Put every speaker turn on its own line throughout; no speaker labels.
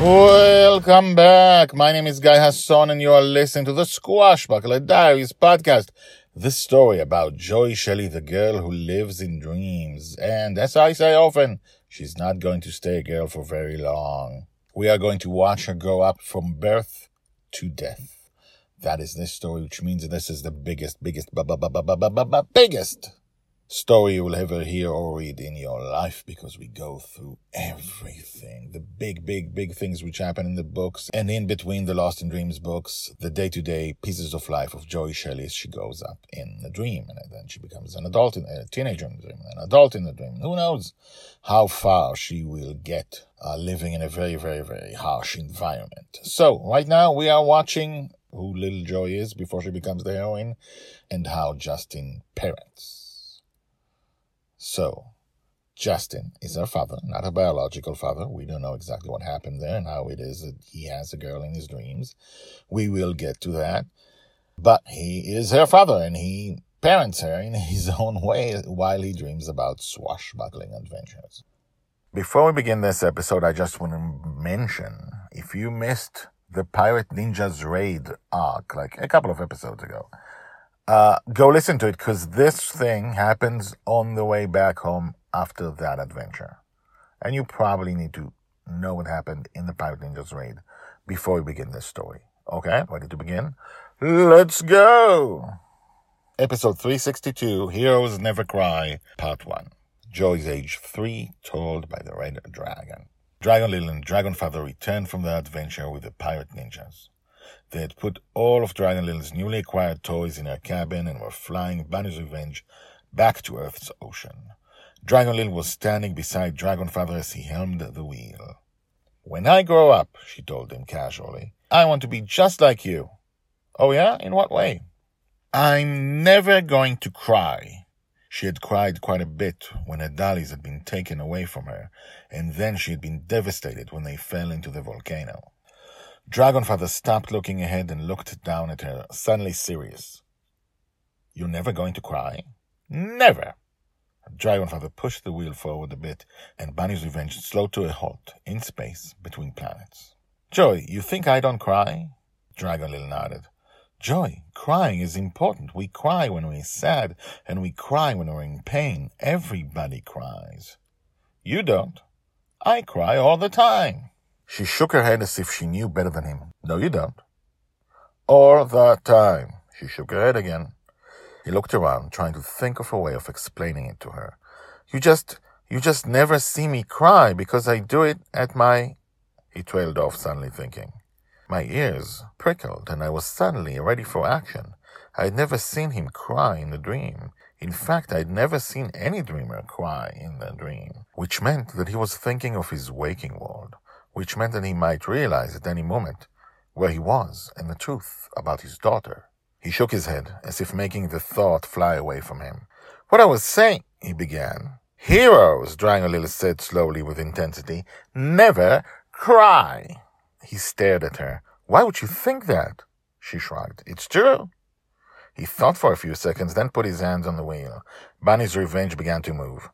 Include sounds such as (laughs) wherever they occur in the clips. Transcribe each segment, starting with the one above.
Welcome back. My name is Guy Hasson, and you are listening to the Squashbuckler Diaries podcast. The story about Joy Shelley, the girl who lives in dreams. And as I say often, she's not going to stay a girl for very long. We are going to watch her grow up from birth to death. That is this story, which means this is the biggest, biggest, biggest story you will ever hear or read in your life because we go through everything. The big, big, big things which happen in the books and in between the Lost in Dreams books, the day to day pieces of life of Joy Shelley as she grows up in a dream and then she becomes an adult in a teenager in a dream, and an adult in a dream. Who knows how far she will get uh, living in a very, very, very harsh environment. So right now we are watching who little Joy is before she becomes the heroine and how Justin parents. So, Justin is her father, not her biological father. We don't know exactly what happened there and how it is that he has a girl in his dreams. We will get to that. But he is her father and he parents her in (laughs) his own way while he dreams about swashbuckling adventures. Before we begin this episode, I just want to mention if you missed the Pirate Ninjas Raid arc, like a couple of episodes ago, uh, go listen to it because this thing happens on the way back home after that adventure. And you probably need to know what happened in the Pirate Ninjas raid before we begin this story. Okay, ready to begin? Let's go! Episode 362 Heroes Never Cry, Part 1. Joy's age 3, told by the Red Dragon. Dragon Lil and Dragon Father return from their adventure with the pirate ninjas. They had put all of Dragon Lil's newly acquired toys in her cabin and were flying Bonny's Revenge back to Earth's ocean. Dragon Lil was standing beside Dragon Father as he helmed the wheel. When I grow up, she told him casually, I want to be just like you. Oh yeah? In what way? I'm never going to cry. She had cried quite a bit when her dollies had been taken away from her, and then she had been devastated when they fell into the volcano. Dragonfather stopped looking ahead and looked down at her, suddenly serious. You're never going to cry? Never! Dragonfather pushed the wheel forward a bit, and Bonny's Revenge slowed to a halt in space between planets. Joy, you think I don't cry? Dragon Lil nodded. Joy, crying is important. We cry when we're sad, and we cry when we're in pain. Everybody cries. You don't. I cry all the time. She shook her head as if she knew better than him. No, you don't. All that time. She shook her head again. He looked around, trying to think of a way of explaining it to her. You just, you just never see me cry because I do it at my, he trailed off suddenly thinking. My ears prickled and I was suddenly ready for action. I had never seen him cry in a dream. In fact, I'd never seen any dreamer cry in a dream, which meant that he was thinking of his waking world which meant that he might realize at any moment where he was and the truth about his daughter. He shook his head as if making the thought fly away from him. What I was saying, he began. Heroes, Dragon said slowly with intensity, never cry. He stared at her. Why would you think that? She shrugged. It's true. He thought for a few seconds, then put his hands on the wheel. Bonny's revenge began to move.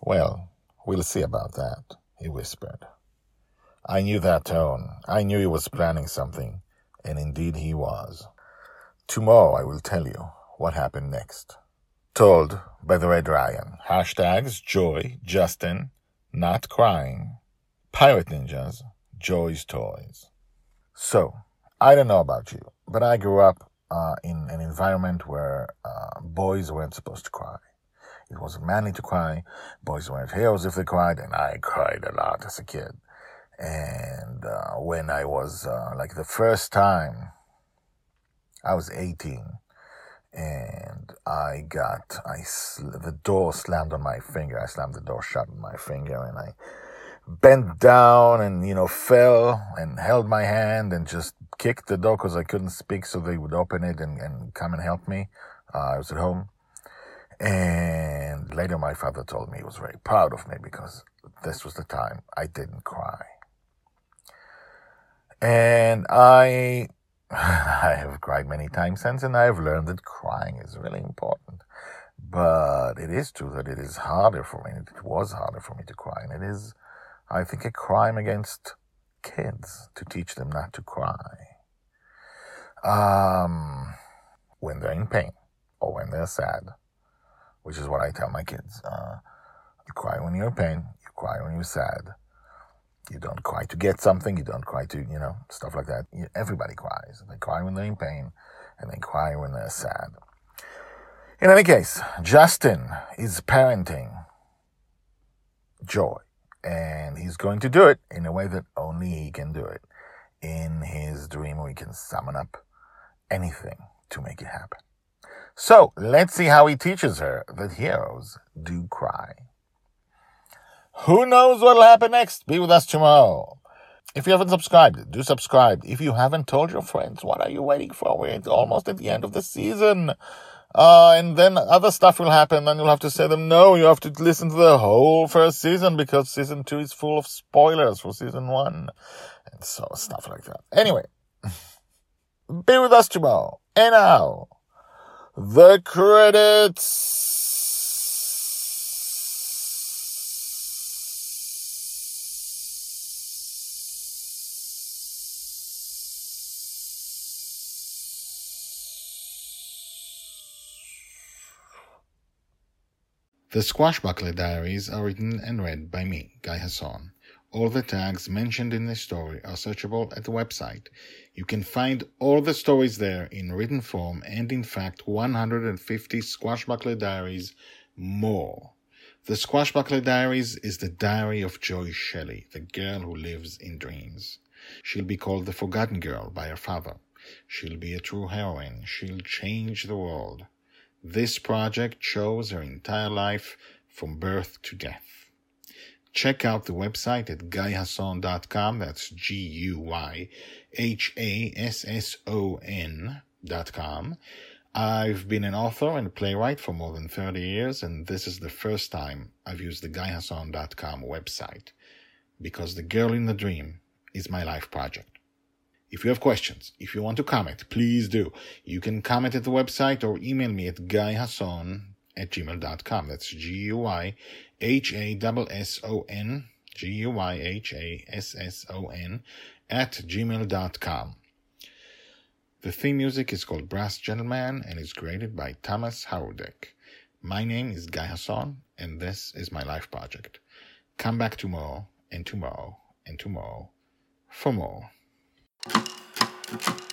Well, we'll see about that, he whispered. I knew that tone. I knew he was planning something. And indeed he was. Tomorrow I will tell you what happened next. Told by the Red Dragon. Hashtags Joy, Justin, Not Crying, Pirate Ninjas, Joy's Toys. So, I don't know about you, but I grew up uh, in an environment where uh, boys weren't supposed to cry. It wasn't manly to cry. Boys weren't heroes if they cried, and I cried a lot as a kid. And uh, when I was uh, like the first time, I was 18, and I got I sl- the door slammed on my finger. I slammed the door shut on my finger, and I bent down and you know fell and held my hand and just kicked the door because I couldn't speak, so they would open it and, and come and help me. Uh, I was at home, and later my father told me he was very proud of me because this was the time I didn't cry, and I (laughs) I have cried many times since, and I have learned that crying is really important. But it is true that it is harder for me. It was harder for me to cry, and it is, I think, a crime against kids to teach them not to cry. Um, when they're in pain or when they're sad, which is what I tell my kids. Uh, you cry when you're in pain. You cry when you're sad. You don't cry to get something. You don't cry to, you know, stuff like that. Everybody cries. They cry when they're in pain and they cry when they're sad. In any case, Justin is parenting joy and he's going to do it in a way that only he can do it. In his dream, we can summon up anything to make it happen. So let's see how he teaches her that heroes do cry. Who knows what'll happen next? Be with us tomorrow. If you haven't subscribed, do subscribe. If you haven't told your friends, what are you waiting for? We're almost at the end of the season. Uh, and then other stuff will happen. Then you'll have to say them, no, you have to listen to the whole first season because season two is full of spoilers for season one. And so stuff like that. Anyway, (laughs) be with us tomorrow. And now, the credits.
The Squashbuckler Diaries are written and read by me, Guy Hasson. All the tags mentioned in this story are searchable at the website. You can find all the stories there in written form and in fact 150 Squashbuckler Diaries more. The Squashbuckler Diaries is the diary of Joy Shelley, the girl who lives in dreams. She'll be called the Forgotten Girl by her father. She'll be a true heroine. She'll change the world. This project shows her entire life from birth to death. Check out the website at guyhasson.com. That's G U Y H A S S O N dot com. I've been an author and playwright for more than 30 years, and this is the first time I've used the guyhasson.com website because The Girl in the Dream is my life project. If you have questions, if you want to comment, please do. You can comment at the website or email me at guyhasson at gmail.com. That's G-U-Y-H-A-S-S-O-N, G-U-Y-H-A-S-S-O-N at gmail.com. The theme music is called Brass Gentleman and is created by Thomas Howardek. My name is Guy Hasson and this is my life project. Come back tomorrow and tomorrow and tomorrow for more. Thank you.